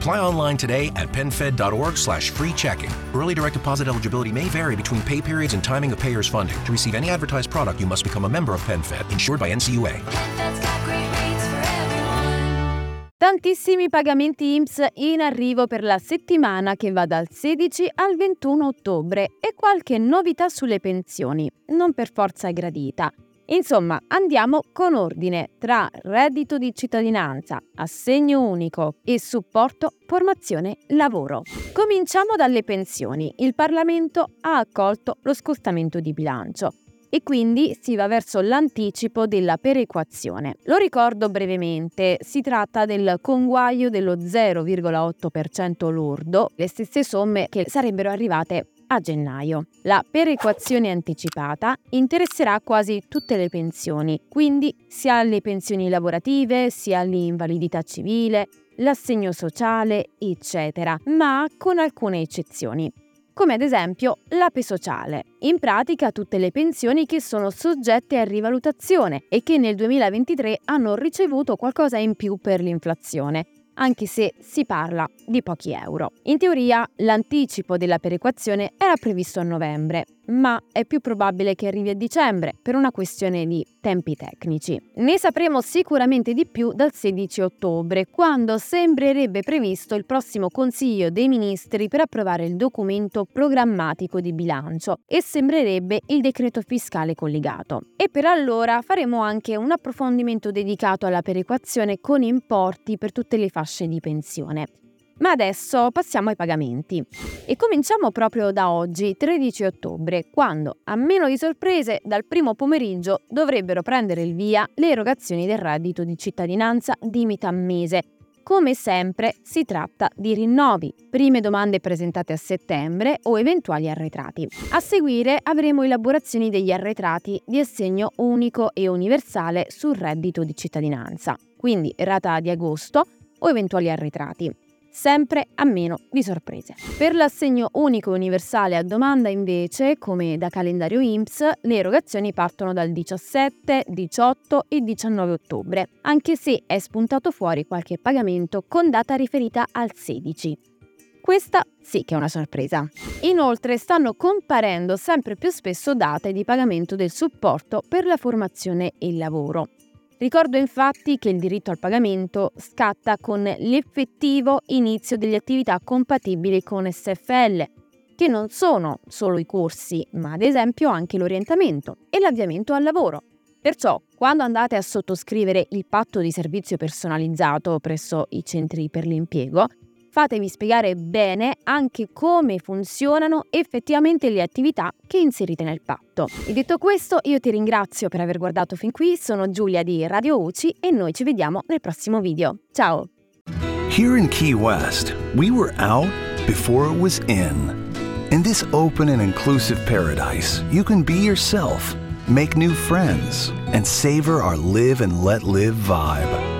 Apply online today at penfed.org slash free checking. Early direct deposit eligibility may vary between pay periods and timing of payer's funding. To receive any advertised product, you must become a member of PenFed, insured by NCUA. Tantissimi pagamenti IMSS in arrivo per la settimana che va dal 16 al 21 ottobre e qualche novità sulle pensioni, non per forza gradita. Insomma, andiamo con ordine tra reddito di cittadinanza, assegno unico e supporto formazione lavoro. Cominciamo dalle pensioni. Il Parlamento ha accolto lo scostamento di bilancio e quindi si va verso l'anticipo della perequazione. Lo ricordo brevemente, si tratta del conguaglio dello 0,8% lordo, le stesse somme che sarebbero arrivate a gennaio. La perequazione anticipata interesserà quasi tutte le pensioni, quindi sia le pensioni lavorative, sia l'invalidità civile, l'assegno sociale, eccetera, ma con alcune eccezioni come ad esempio l'APE sociale, in pratica tutte le pensioni che sono soggette a rivalutazione e che nel 2023 hanno ricevuto qualcosa in più per l'inflazione, anche se si parla di pochi euro. In teoria l'anticipo della perequazione era previsto a novembre, ma è più probabile che arrivi a dicembre per una questione di tempi tecnici. Ne sapremo sicuramente di più dal 16 ottobre, quando sembrerebbe previsto il prossimo Consiglio dei Ministri per approvare il documento programmatico di bilancio e sembrerebbe il decreto fiscale collegato. E per allora faremo anche un approfondimento dedicato alla perequazione con importi per tutte le fasce di pensione. Ma adesso passiamo ai pagamenti. E cominciamo proprio da oggi, 13 ottobre, quando, a meno di sorprese, dal primo pomeriggio dovrebbero prendere il via le erogazioni del reddito di cittadinanza di metà mese. Come sempre si tratta di rinnovi, prime domande presentate a settembre o eventuali arretrati. A seguire avremo elaborazioni degli arretrati di assegno unico e universale sul reddito di cittadinanza, quindi rata di agosto o eventuali arretrati sempre a meno di sorprese. Per l'assegno unico universale a domanda invece, come da calendario IMSS, le erogazioni partono dal 17, 18 e 19 ottobre, anche se è spuntato fuori qualche pagamento con data riferita al 16. Questa sì che è una sorpresa. Inoltre stanno comparendo sempre più spesso date di pagamento del supporto per la formazione e il lavoro. Ricordo infatti che il diritto al pagamento scatta con l'effettivo inizio delle attività compatibili con SFL, che non sono solo i corsi, ma ad esempio anche l'orientamento e l'avviamento al lavoro. Perciò, quando andate a sottoscrivere il patto di servizio personalizzato presso i centri per l'impiego, fatevi spiegare bene anche come funzionano effettivamente le attività che inserite nel patto. E detto questo, io ti ringrazio per aver guardato fin qui, sono Giulia di Radio UCI e noi ci vediamo nel prossimo video. Ciao! Here in Key West, we were out before it was in. In this open and inclusive paradise, you can be yourself, make new friends, and savor our live and let live vibe.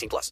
18 plus.